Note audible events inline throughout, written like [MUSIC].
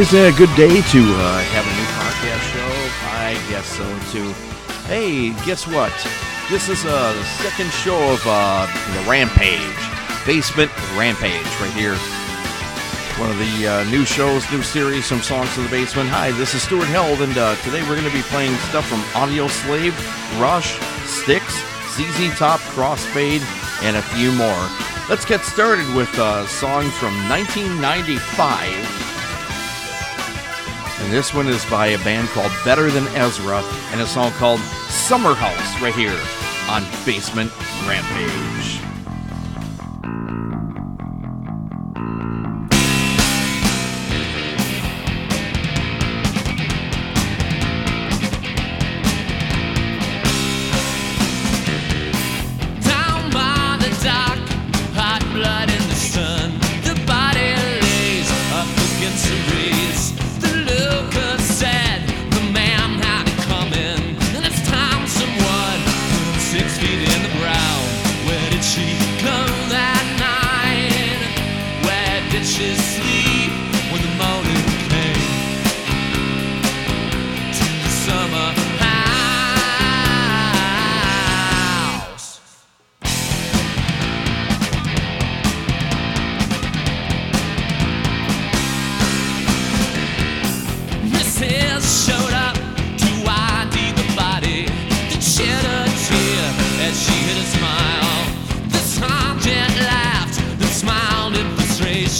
Is it a good day to uh, have a new podcast show? I guess so too. Hey, guess what? This is uh, the second show of uh, the Rampage, Basement Rampage, right here. One of the uh, new shows, new series from Songs of the Basement. Hi, this is Stuart Held, and uh, today we're going to be playing stuff from Audio Slave, Rush, Styx, ZZ Top, Crossfade, and a few more. Let's get started with a song from 1995. And this one is by a band called Better Than Ezra and a song called Summer House right here on Basement Rampage.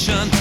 solution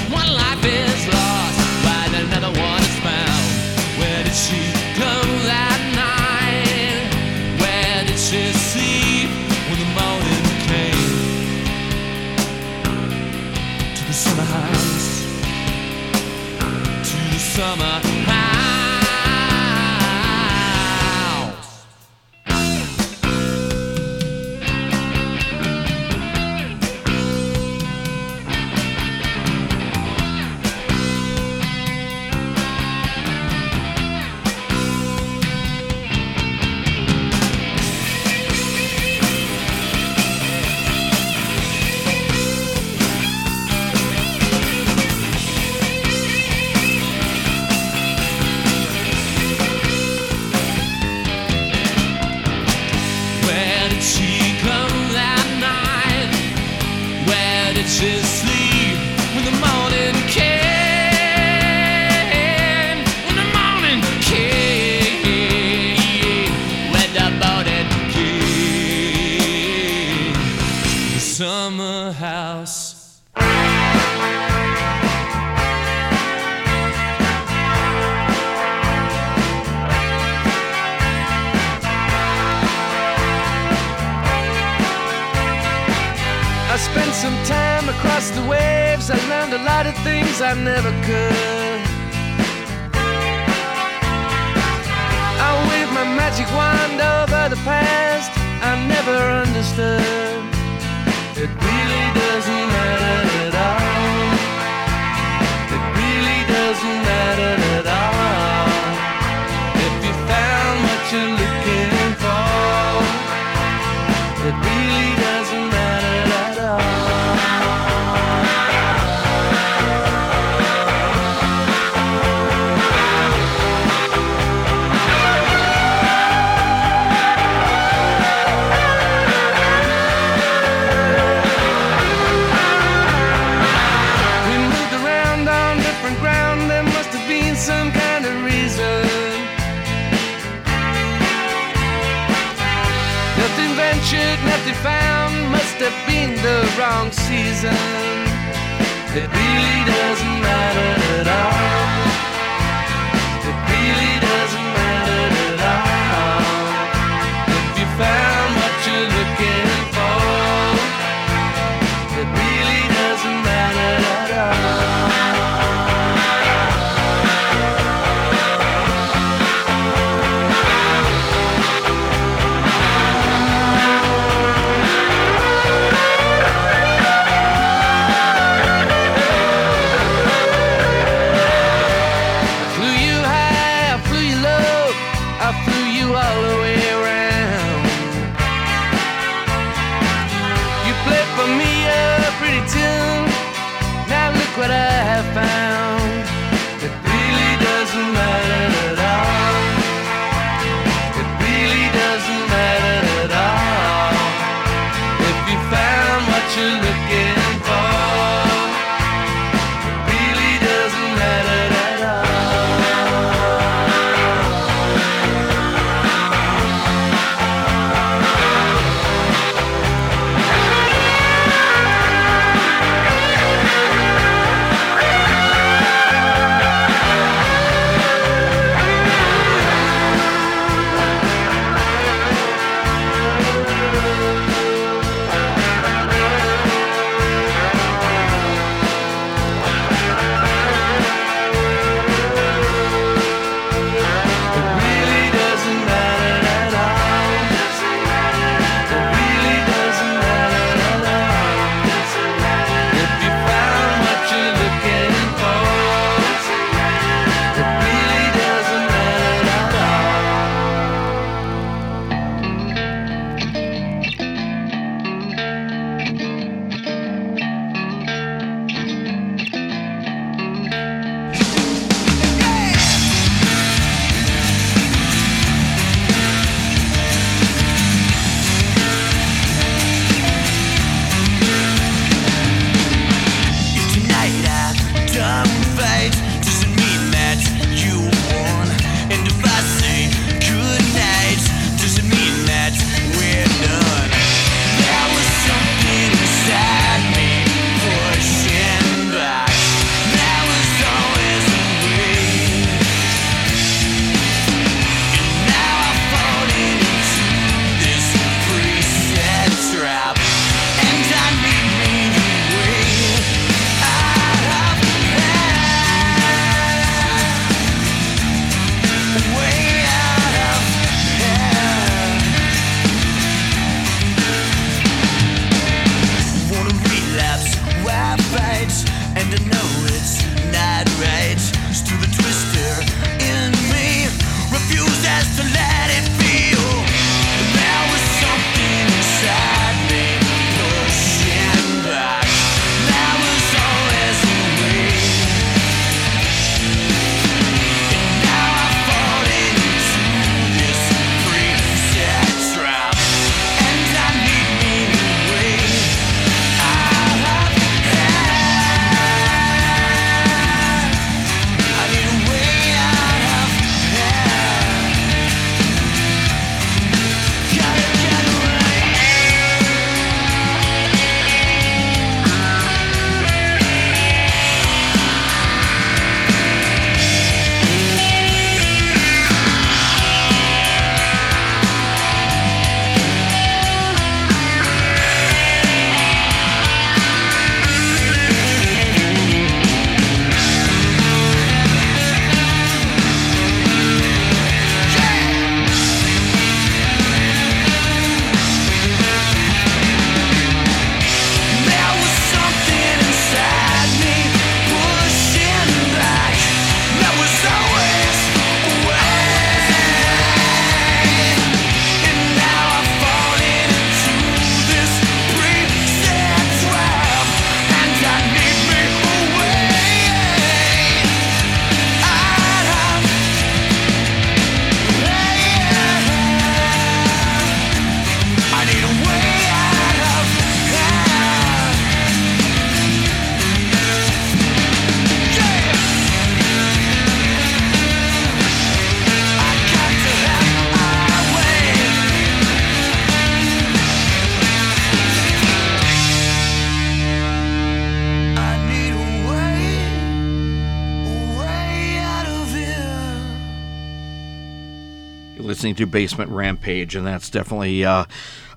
listening to Basement Rampage, and that's definitely uh,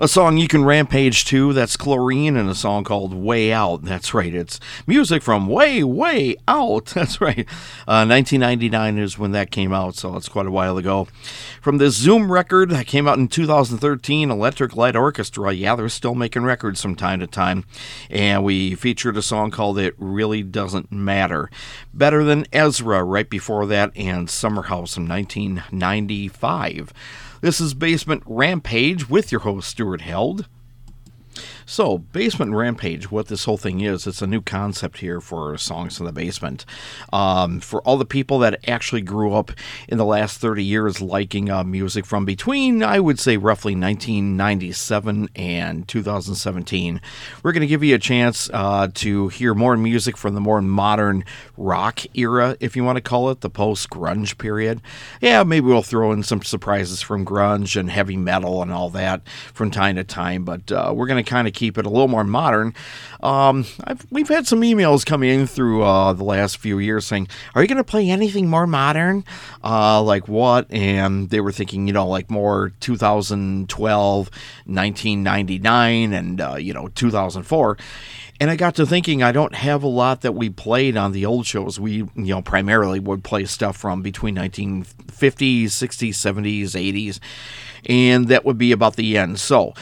a song you can rampage to. That's Chlorine, and a song called Way Out. That's right. It's music from way, way out. [LAUGHS] That's right. Uh, 1999 is when that came out, so it's quite a while ago. From the Zoom record that came out in 2013, Electric Light Orchestra. Yeah, they're still making records from time to time, and we featured a song called "It Really Doesn't Matter." Better than Ezra right before that, and Summer House from 1995. This is Basement Rampage with your host, Stuart Held. So, Basement Rampage, what this whole thing is, it's a new concept here for Songs in the Basement. Um, for all the people that actually grew up in the last 30 years liking uh, music from between, I would say, roughly 1997 and 2017, we're going to give you a chance uh, to hear more music from the more modern rock era, if you want to call it, the post grunge period. Yeah, maybe we'll throw in some surprises from grunge and heavy metal and all that from time to time, but uh, we're going to kind of keep it a little more modern. Um, we've had some emails coming in through uh, the last few years saying, "Are you going to play anything more modern? Uh, like what?" And they were thinking, you know, like more 2012, 1999, and uh, you know, 2004. And I got to thinking, I don't have a lot that we played on the old shows. We, you know, primarily would play stuff from between 1950s, 60s, 70s, 80s, and that would be about the end. So,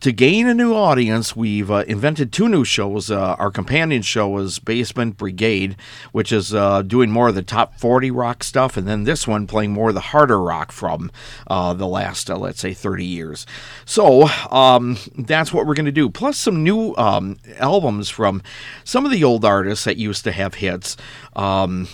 to gain a new audience, we've uh, invented two new shows. Uh, our companion show is Basement Brigade, which is uh, doing more of the top 40 rock stuff, and then this one playing more of the harder rock from uh, the last, uh, let's say, 30 years. So um, that's what we're going to do. Plus, some new um, albums from some of the old artists that used to have hits. Um,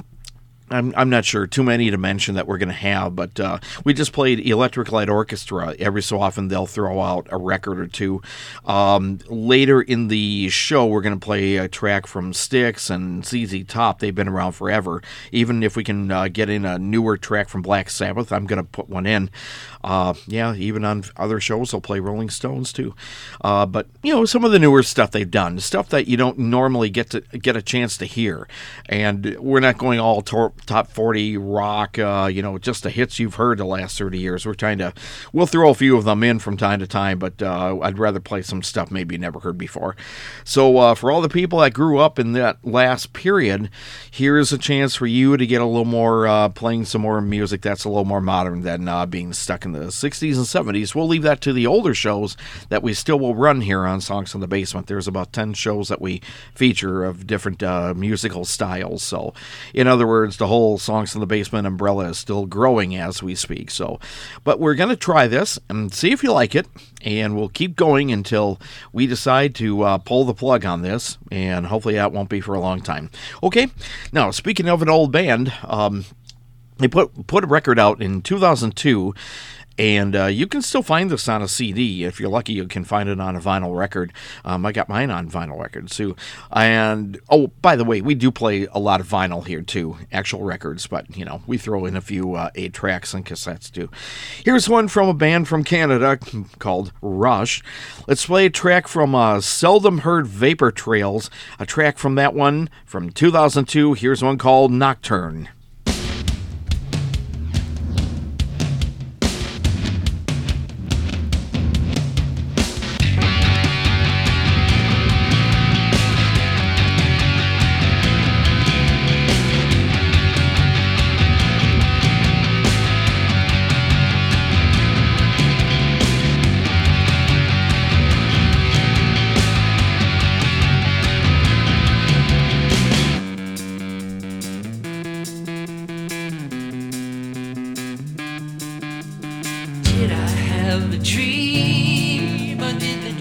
I'm, I'm not sure too many to mention that we're going to have, but uh, we just played Electric Light Orchestra. Every so often they'll throw out a record or two. Um, later in the show, we're going to play a track from Styx and ZZ Top. They've been around forever. Even if we can uh, get in a newer track from Black Sabbath, I'm going to put one in. Uh, yeah, even on other shows, they'll play Rolling Stones too. Uh, but you know, some of the newer stuff they've done, stuff that you don't normally get to get a chance to hear. And we're not going all to- top 40 rock, uh, you know, just the hits you've heard the last 30 years. We're trying to, we'll throw a few of them in from time to time, but uh, I'd rather play some stuff maybe you never heard before. So uh, for all the people that grew up in that last period, here's a chance for you to get a little more, uh, playing some more music that's a little more modern than being stuck in the 60s and 70s. We'll leave that to the older shows that we still will run here on Songs in the Basement. There's about 10 shows that we feature of different uh, musical styles. So, in other words, the whole Songs in the Basement umbrella is still growing as we speak. So, but we're going to try this and see if you like it, and we'll keep going until we decide to uh, pull the plug on this, and hopefully that won't be for a long time. Okay, now speaking of an old band, um, they put put a record out in 2002 and uh, you can still find this on a CD. If you're lucky, you can find it on a vinyl record. Um, I got mine on vinyl record too. And oh, by the way, we do play a lot of vinyl here too, actual records. But you know, we throw in a few uh, eight tracks and cassettes too. Here's one from a band from Canada called Rush. Let's play a track from uh, Seldom Heard Vapor Trails. A track from that one from 2002. Here's one called Nocturne. dream, but did the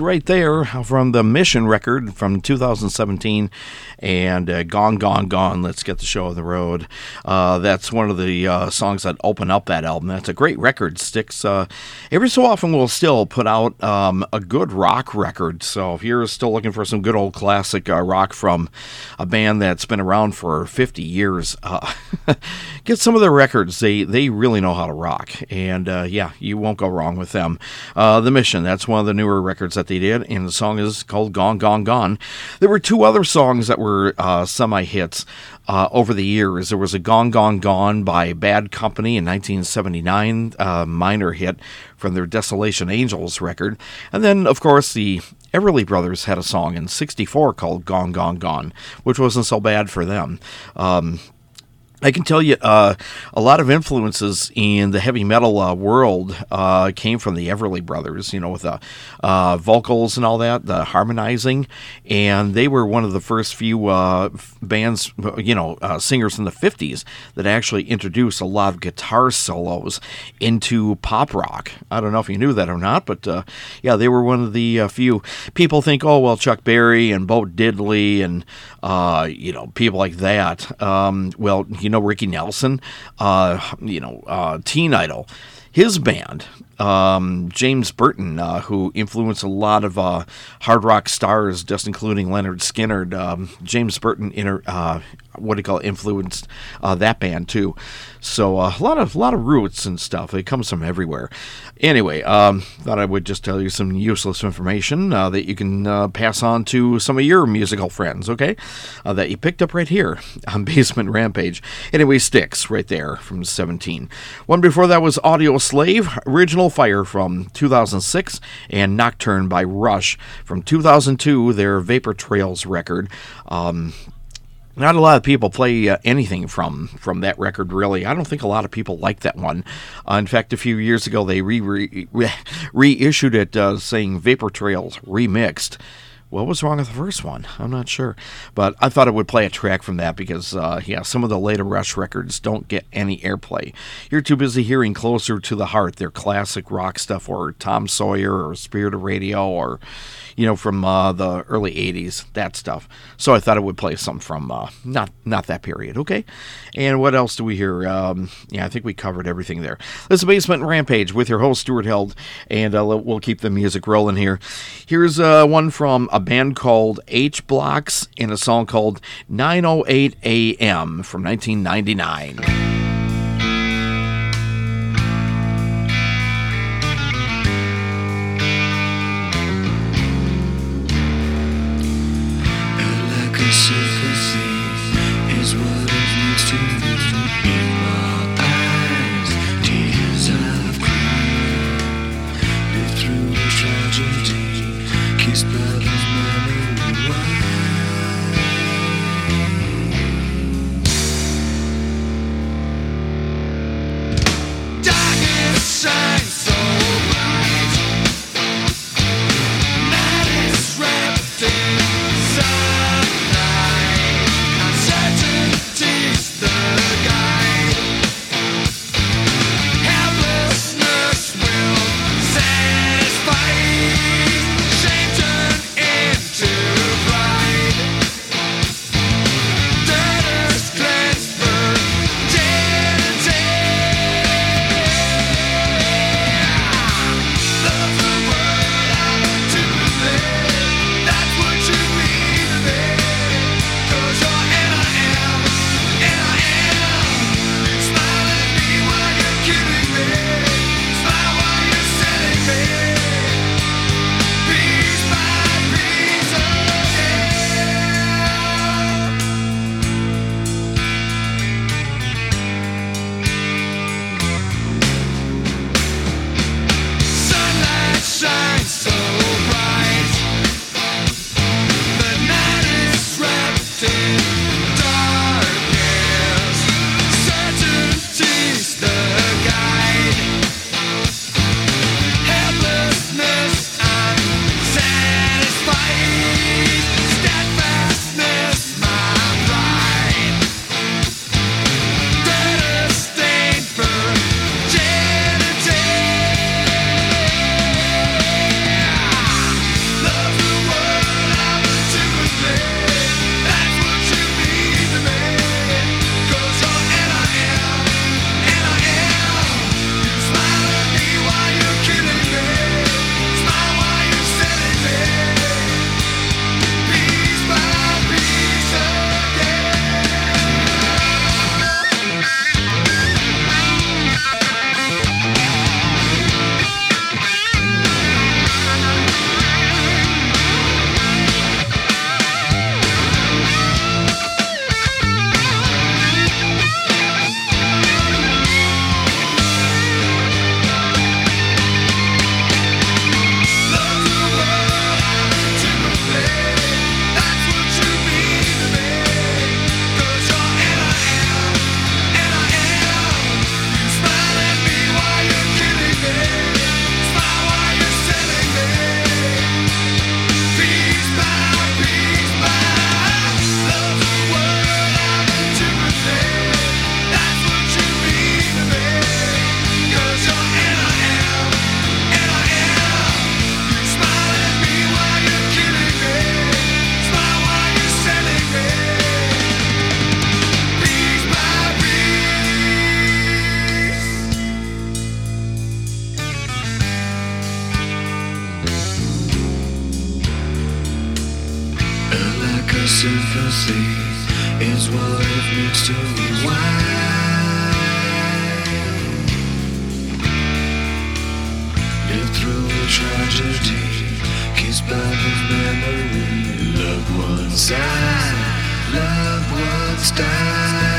Right there from the Mission record from 2017 and uh, Gone, Gone, Gone. Let's get the show on the road. Uh, that's one of the uh, songs that open up that album. That's a great record. Styx. uh, every so often, we'll still put out um, a good rock record. So if you're still looking for some good old classic uh, rock from a band that's been around for 50 years, uh, [LAUGHS] get some of their records. They, they really know how to rock. And yeah, you won't go wrong with them. the Mission, that's one of the newer records that they did. And the song is called Gone, Gone, Gone. There were two other songs that were uh, semi hits uh, over the years. There was a Gone, Gone, Gone by Bad Company in 1979, a minor hit from their Desolation Angels record. And then, of course, the Everly Brothers had a song in 64 called Gone, Gone, Gone, which wasn't so bad for them. Um, I can tell you uh, a lot of influences in the heavy metal uh, world uh, came from the Everly Brothers, you know, with the uh, vocals and all that, the harmonizing. And they were one of the first few uh, bands, you know, uh, singers in the 50s that actually introduced a lot of guitar solos into pop rock. I don't know if you knew that or not, but yeah, they were one of the few. People think, oh, well, Chuck Berry and Bo Diddley and, you know, people like that. Um, well, you you know Ricky Nelson, uh, you know uh, Teen Idol, his band. Um, James Burton, uh, who influenced a lot of uh, hard rock stars, just including Lynyrd Skynyrd. Um, James Burton, inter, uh, what do you call it, influenced uh, that band too. So uh, a lot of lot of roots and stuff. It comes from everywhere. Anyway, um, thought I would just tell you some useless information uh, that you can uh, pass on to some of your musical friends. Okay, uh, that you picked up right here [LAUGHS] on Basement Rampage. Anyway, Styx right there from 17. One before that was Audio Slave, original Fire from 2006, and Nocturne by Rush from 2002. Their Vapor Trails record. Um, not a lot of people play uh, anything from from that record really. I don't think a lot of people like that one. Uh, in fact a few years ago they re- re- re- [LAUGHS] reissued it uh, saying vapor trails remixed what was wrong with the first one? I'm not sure. But I thought it would play a track from that because, uh, yeah, some of the later Rush records don't get any airplay. You're too busy hearing Closer to the Heart, their classic rock stuff, or Tom Sawyer, or Spirit of Radio, or, you know, from uh, the early 80s, that stuff. So I thought it would play some from uh, not not that period, okay? And what else do we hear? Um, yeah, I think we covered everything there. This is Basement Rampage with your host, Stuart Held, and uh, we'll keep the music rolling here. Here's uh, one from a band called H-Blockx and a song called 908 AM from 1999. Ecstasy is what it means to wine. Live through a tragedy, kiss back with memory. Loved ones die, loved ones die.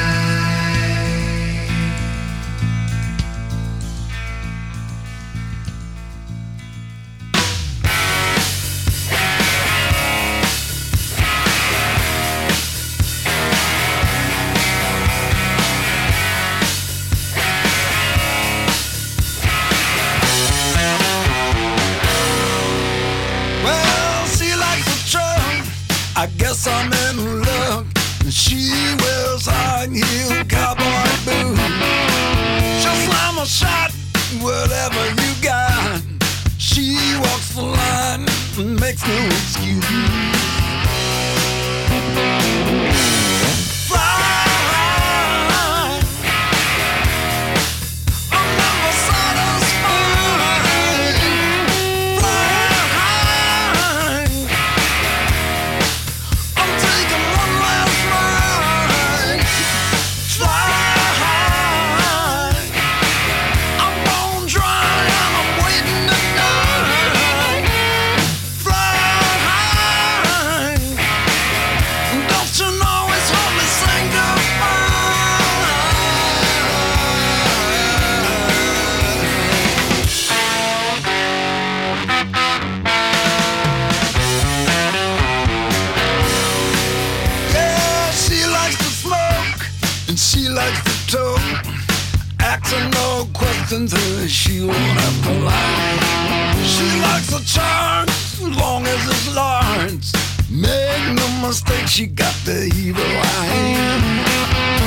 Asking no questions, uh, she won't have to lie. She likes a chance as long as it's large. Make no mistake, she got the evil eye.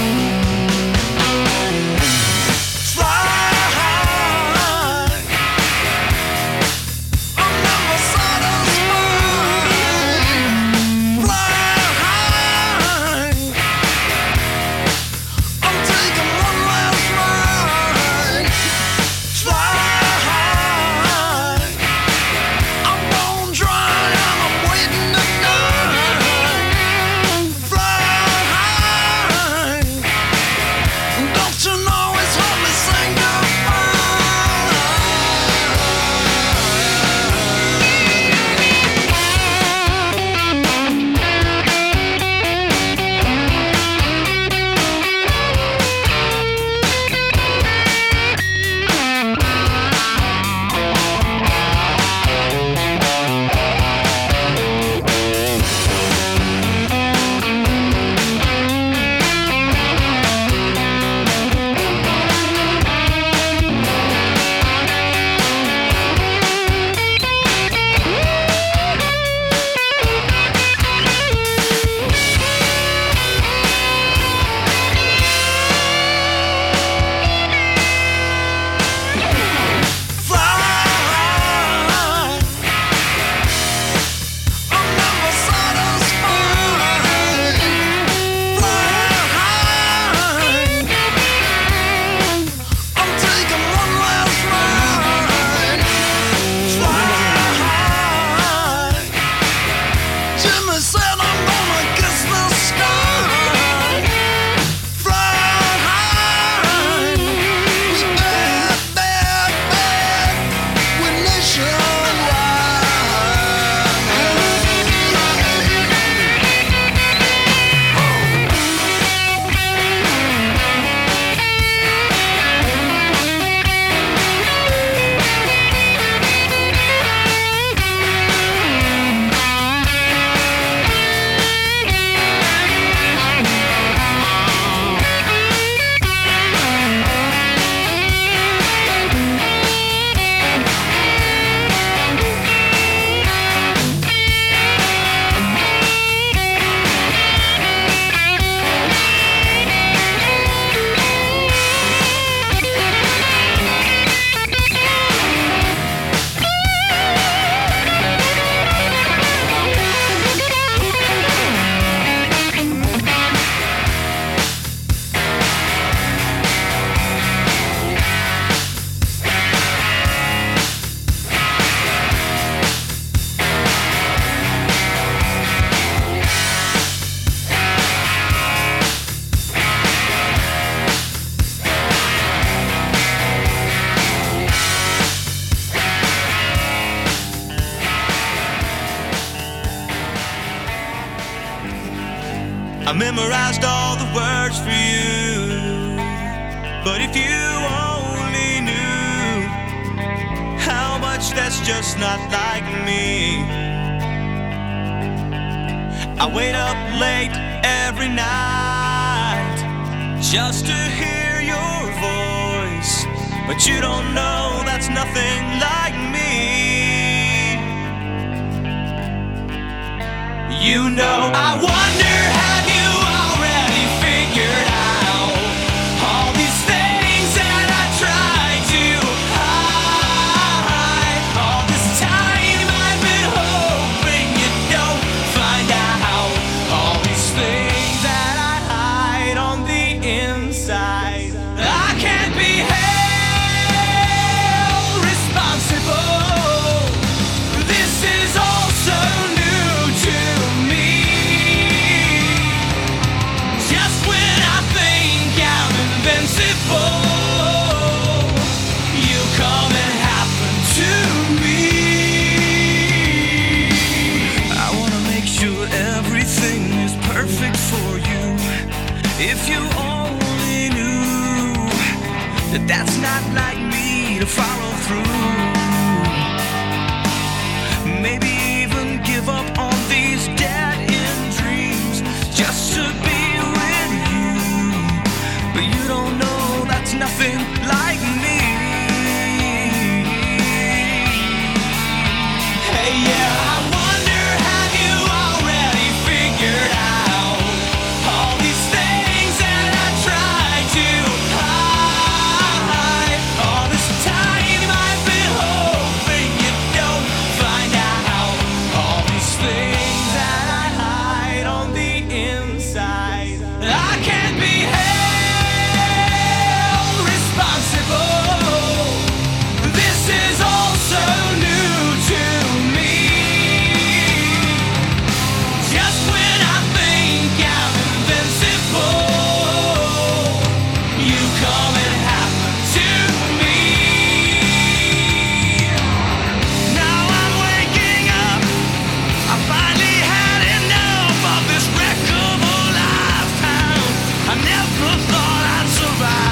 never thought I'd survive.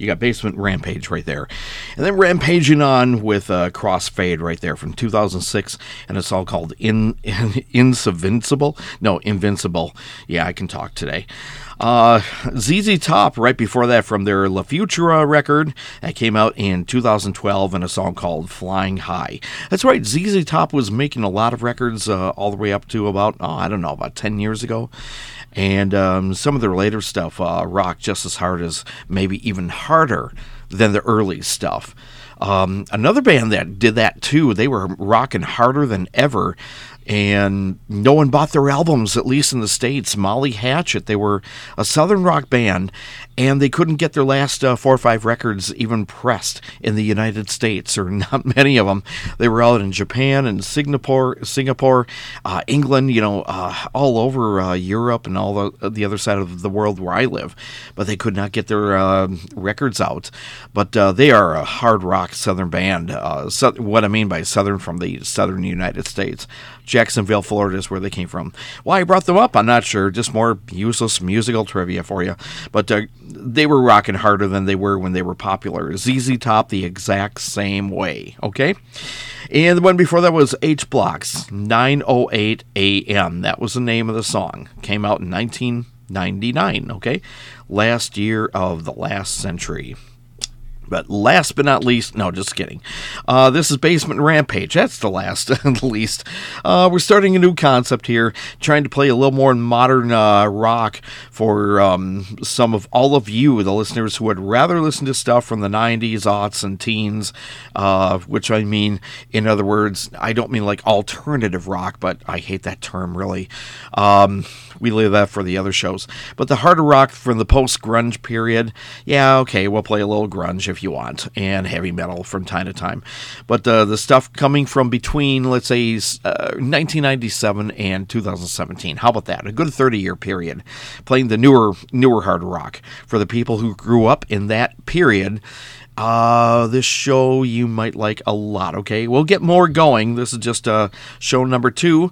you got Basement Rampage right there. And then Rampaging On with uh, Crossfade right there from 2006. And it's all called In, In [LAUGHS] Invincible. No, Invisible. Yeah, I can talk today. Uh, ZZ Top right before that from their La Futura record that came out in 2012 and a song called Flying High. That's right, ZZ Top was making a lot of records uh, all the way up to about, oh, I don't know, about 10 years ago. And um, some of their later stuff uh, rock just as hard as maybe even harder than the early stuff. Um, another band that did that too, they were rocking harder than ever and no one bought their albums, at least in the States. Molly Hatchet, they were a Southern rock band, and they couldn't get their last uh, four or five records even pressed in the United States, or [LAUGHS] not many of them. They were out in Japan and Singapore, Singapore, uh, England, you know, uh, all over uh, Europe and all the, the other side of the world where I live, but they could not get their uh, records out. But uh, they are a hard rock Southern band. So, what I mean by Southern from the Southern United States. Jacksonville, Florida is where they came from. Why I brought them up, I'm not sure. Just more useless musical trivia for you. But uh, they were rocking harder than they were when they were popular. ZZ Top, the exact same way. Okay? And the one before that was H-Blockx, 908 AM. That was the name of the song. Came out in 1999. Okay? Last year of the last century. But last but not least, no, just kidding. Uh, this is Basement Rampage. That's the last and [LAUGHS] the least. Uh, we're starting a new concept here, trying to play a little more modern uh, rock for um, some of all of you, the listeners who would rather listen to stuff from the 90s, aughts, and teens, uh, which I mean, in other words, I don't mean like alternative rock, but I hate that term really. Um, we leave that for the other shows. But the harder rock from the post grunge period, yeah, okay, we'll play a little grunge if you want, and heavy metal from time to time. But uh, the stuff coming from between, let's say, uh, 1997 and 2017, how about that? A good 30 year period, playing the newer newer hard rock for the people who grew up in that period uh, this show you might like a lot, okay? We'll get more going. This is just uh, show number two,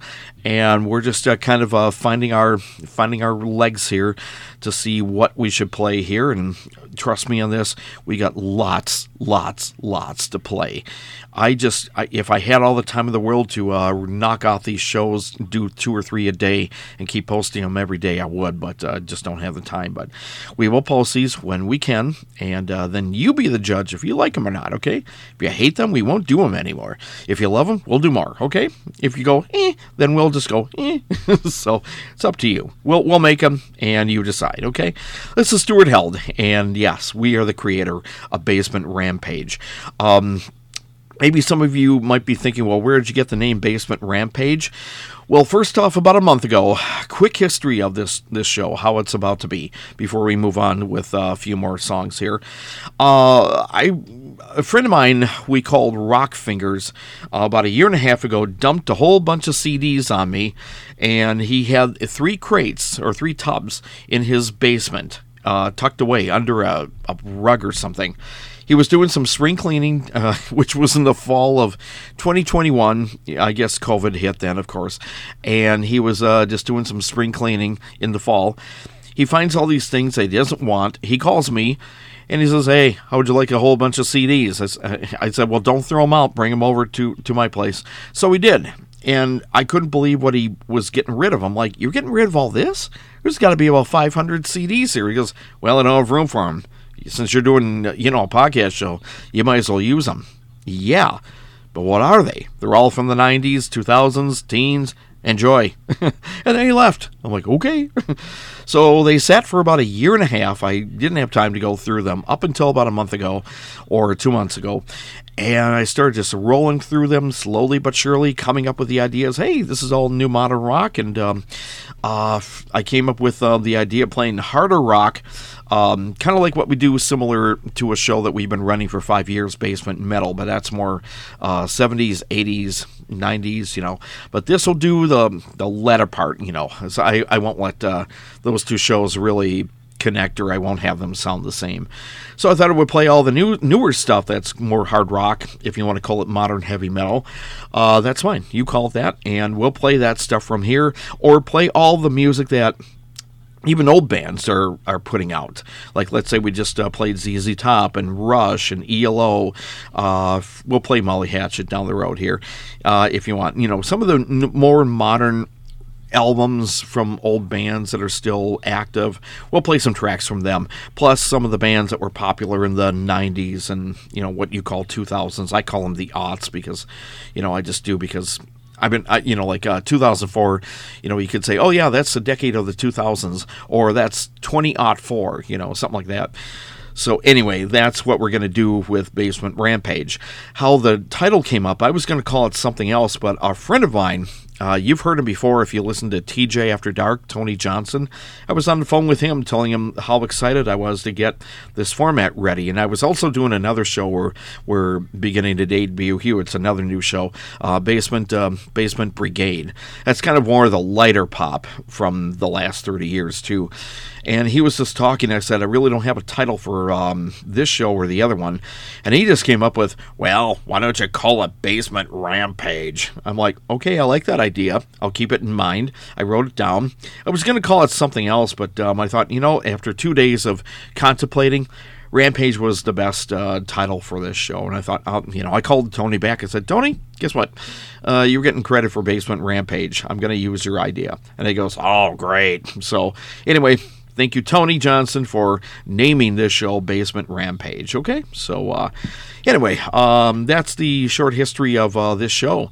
and we're just uh, kind of uh, finding our finding our legs here to see what we should play here. And trust me on this, we got lots, lots, lots to play. I just, I, if I had all the time in the world to uh, knock out these shows, do two or three a day, and keep posting them every day, I would, but uh, just don't have the time. But we will post these when we can, and uh, then you be the judge if you like them or not, okay? If you hate them, we won't do them anymore. If you love them, we'll do more, okay? If you go, eh, then we'll just go, eh. [LAUGHS] so it's up to you. We'll, we'll make them, and you decide, okay? This is Stuart Held, and yes, we are the creator of Basement Rampage. Um, Maybe some of you might be thinking, well, where did you get the name Basement Rampage? Well, first off, about a month ago, quick history of this this show, how it's about to be, before we move on with a few more songs here. Uh, I a friend of mine we called Rock Fingers uh, about a year and a half ago dumped a whole bunch of CDs on me, and he had three crates or three tubs in his basement, uh, tucked away under a, a rug or something he was doing some spring cleaning, uh, [LAUGHS] which was in the fall of 2021. I guess COVID hit then, of course, and he was uh, just doing some spring cleaning in the fall. He finds all these things that he doesn't want. He calls me and he says, "Hey, how would you like a whole bunch of CDs?" I, said, "Well, don't throw them out. Bring them over to to my place." So he did, and I couldn't believe what he was getting rid of. I'm like, "You're getting rid of all this? There's got to be about 500 CDs here." He goes, "Well, I don't have room for them." Since you're doing you know a podcast show, you might as well use them. Yeah, but what are they? They're all from the 90s, 2000s, teens. Enjoy. [LAUGHS] and then he left. I'm like, okay. [LAUGHS] so they sat for about a year and a half. I didn't have time to go through them up until about a month ago or two months ago. And I started just rolling through them slowly but surely, coming up with the ideas. Hey, this is all new modern rock. And um, uh, I came up with uh, the idea of playing harder rock um, kind of like what we do, similar to a show that we've been running for five years, Basement Metal, but that's more uh, 70s, 80s, 90s, you know. But this will do the the latter part, you know. So I, I won't let uh, those two shows really connect or I won't have them sound the same. So I thought I would play all the new newer stuff that's more hard rock, if you want to call it modern heavy metal. Uh, that's fine. You call it that, and we'll play that stuff from here or play all the music that even old bands are are putting out. Like let's say we just uh, played ZZ Top and Rush and ELO. Uh, we'll play Molly Hatchet down the road here uh, if you want. You know some of the n- more modern albums from old bands that are still active. We'll play some tracks from them, plus some of the bands that were popular in the 90s and you know what you call 2000s. I call them the aughts because you know I just do because I've been, I, you know, like uh, 2004, you know, you could say, oh, yeah, that's the decade of the 2000s, or that's 2004, you know, something like that. So, anyway, that's what we're going to do with Basement Rampage. How the title came up, I was going to call it something else, but a friend of mine Uh, you've heard him before if you listen to TJ After Dark, Tony Johnson. I was on the phone with him telling him how excited I was to get this format ready. And I was also doing another show where we're beginning to debut here. It's another new show, uh, Basement um, Basement Brigade. That's kind of more of the lighter pop from the last 30 years, too. And he was just talking. I said, I really don't have a title for um, this show or the other one. And he just came up with, well, why don't you call it Basement Rampage? I'm like, okay, I like that idea. I'll keep it in mind. I wrote it down. I was going to call it something else, but um, I thought, you know, after two days of contemplating, Rampage was the best uh, title for this show, and I thought, you know, I called Tony back and said, Tony, guess what? Uh, you're getting credit for Basement Rampage. I'm going to use your idea, and he goes, oh, great. So anyway, thank you, Tony Johnson, for naming this show Basement Rampage. Okay, so uh, anyway, um, that's the short history of uh, this show.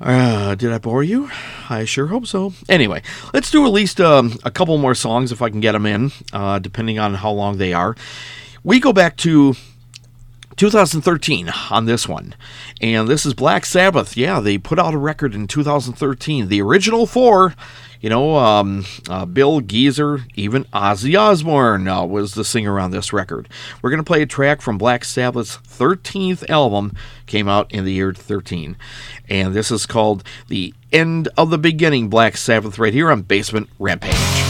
Uh, did I bore you? I sure hope so. Anyway, let's do at least um, a couple more songs if I can get them in, uh, depending on how long they are. We go back to 2013 on this one. And this is Black Sabbath. Yeah, they put out a record in 2013. The original four, you know, um, uh, Bill Geezer, even Ozzy Osbourne uh, was the singer on this record. We're going to play a track from Black Sabbath's 13th album, came out in the year 13. And this is called The End of the Beginning Black Sabbath, right here on Basement Rampage.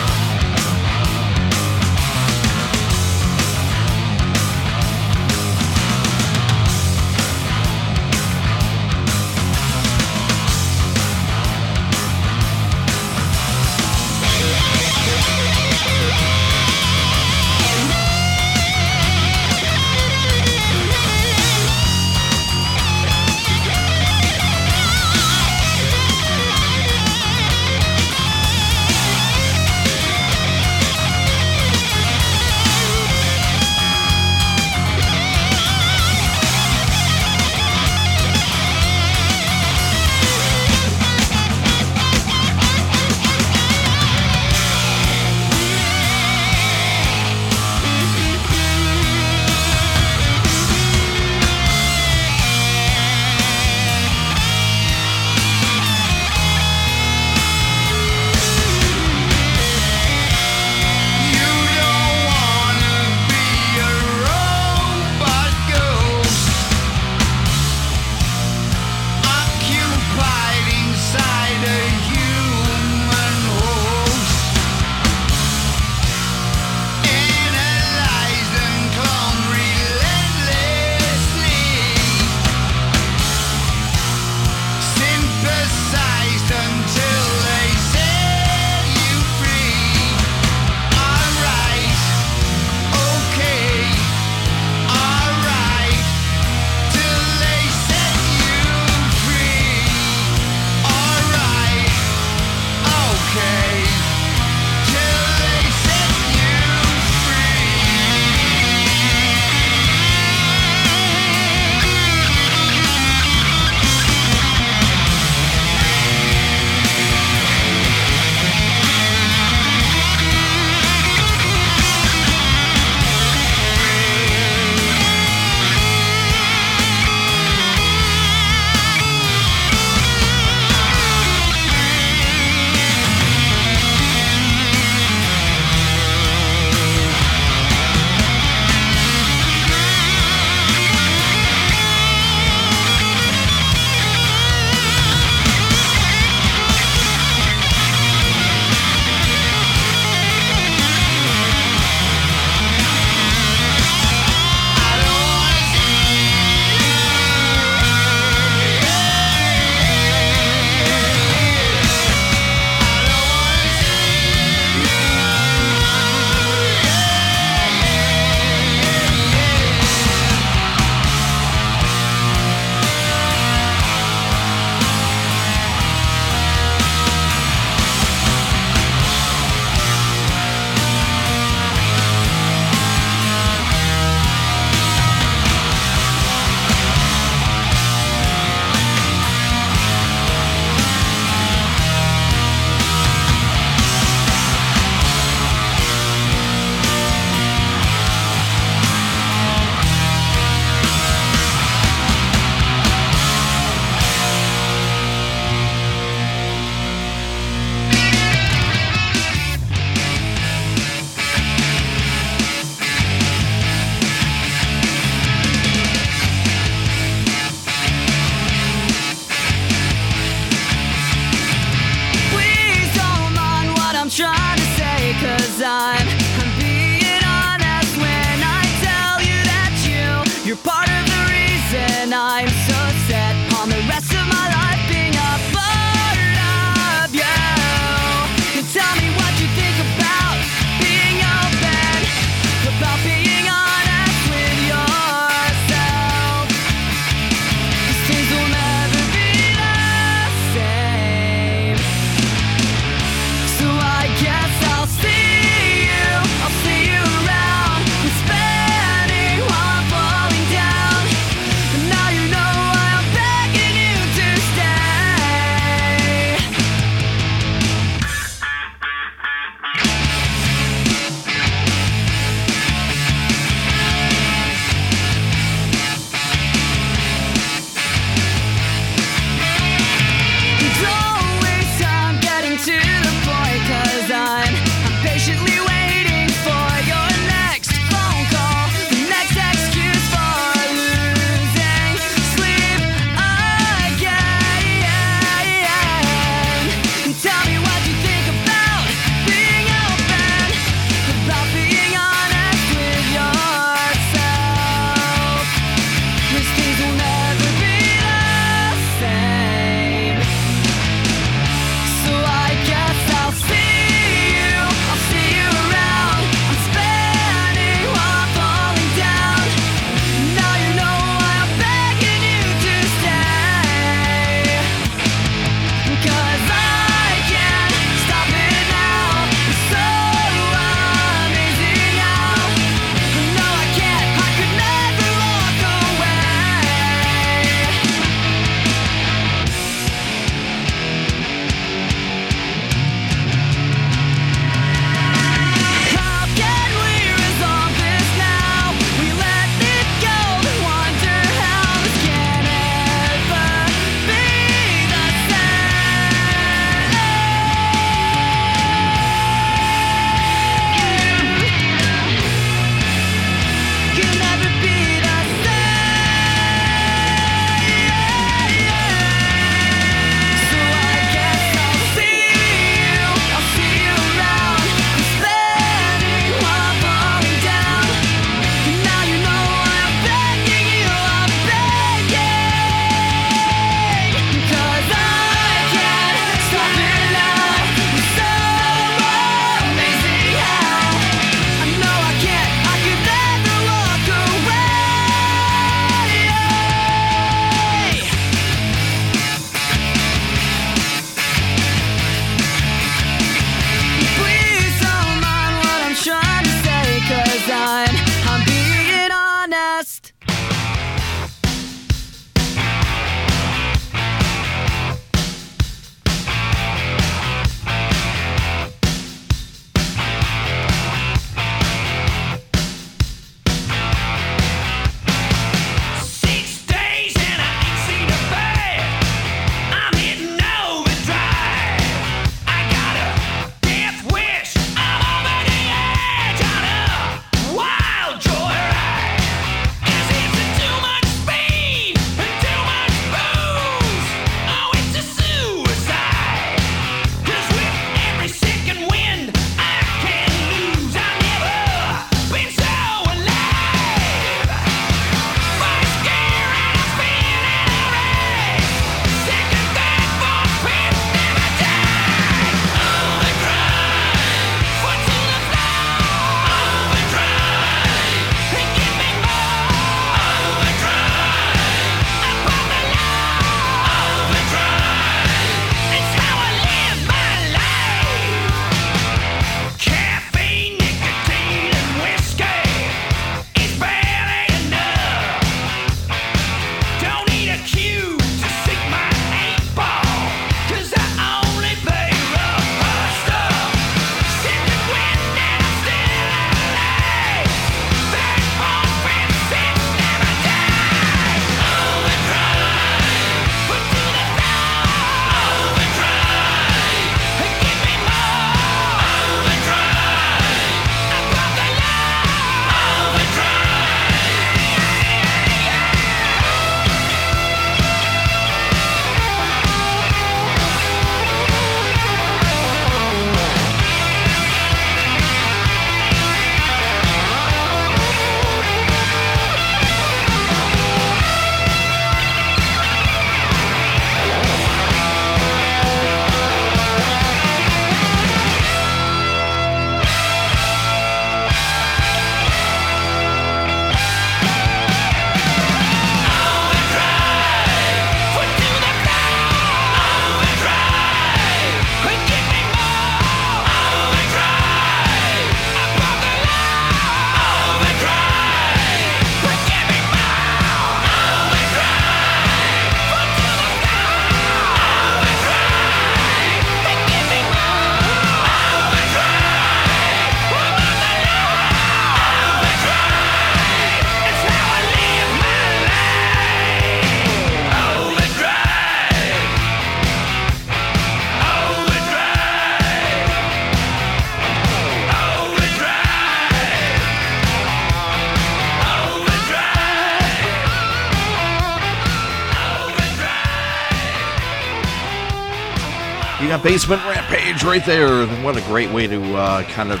Basement Rampage right there. What a great way to uh, kind of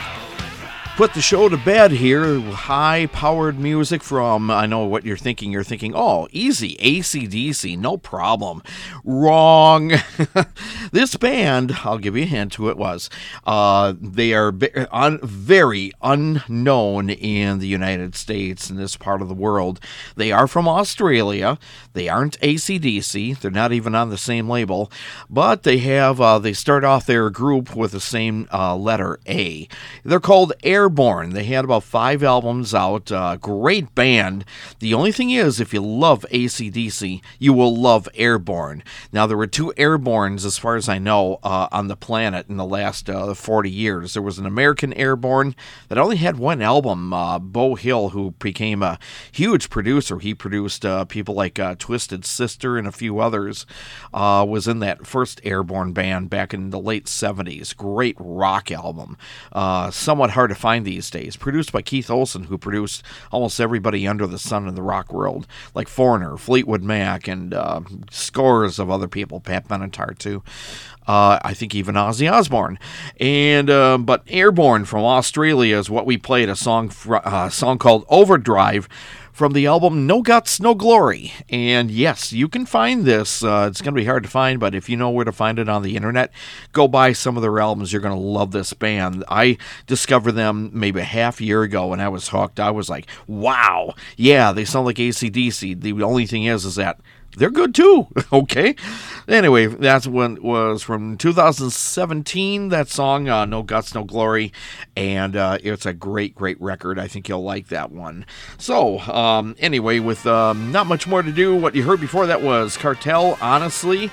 put the show to bed here. High powered music from, I know what you're thinking. You're thinking, oh, easy, ACDC, no problem. Wrong. [LAUGHS] this band, I'll give you a hint who it was. Uh, they are very unknown in the United States, in this part of the world. They are from Australia. They aren't ACDC. They're not even on the same label, but they have, uh, they start off their group with the same uh, letter A. They're called Air Airbourne. They had about five albums out. Uh, great band. The only thing is, if you love ACDC, you will love Airbourne. Now, there were two Airbornes, as far as I know, uh, on the planet in the last uh, 40 years. There was an American Airborne that only had one album. Uh, Beau Hill, who became a huge producer, he produced uh, people like uh, Twisted Sister and a few others, was in that first Airborne band back in the late 70s. Great rock album. somewhat hard to find these days. Produced by Keith Olsen, who produced almost everybody under the sun in the rock world, like Foreigner, Fleetwood Mac, and uh, scores of other people. Pat Benatar too. Uh, I think even Ozzy Osbourne. And uh, but Airbourne from Australia is what we played a song fr- uh, song called Overdrive from the album No Guts, No Glory. And yes, you can find this. Uh, it's going to be hard to find, but if you know where to find it on the internet, go buy some of their albums. You're going to love this band. I discovered them maybe a half year ago and I was hooked. I was like, wow, yeah, they sound like ACDC. The only thing is, is that they're good too. [LAUGHS] okay. Anyway, that's when was from 2017. That song, uh, "No Guts, No Glory," and uh, it's a great, great record. I think you'll like that one. So, um, anyway, with um, not much more to do, what you heard before that was Cartel, honestly,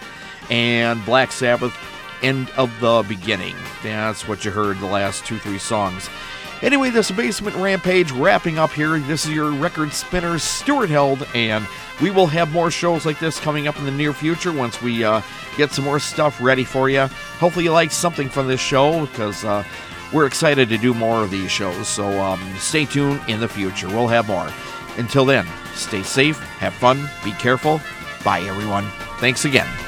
and Black Sabbath. End of the beginning. That's what you heard the last two, three songs. Anyway, this basement rampage wrapping up here. This is your record spinner, Stuart Held, and we will have more shows like this coming up in the near future once we uh, get some more stuff ready for you. Hopefully, you like something from this show because uh, we're excited to do more of these shows. So um, stay tuned in the future. We'll have more. Until then, stay safe, have fun, be careful. Bye, everyone. Thanks again.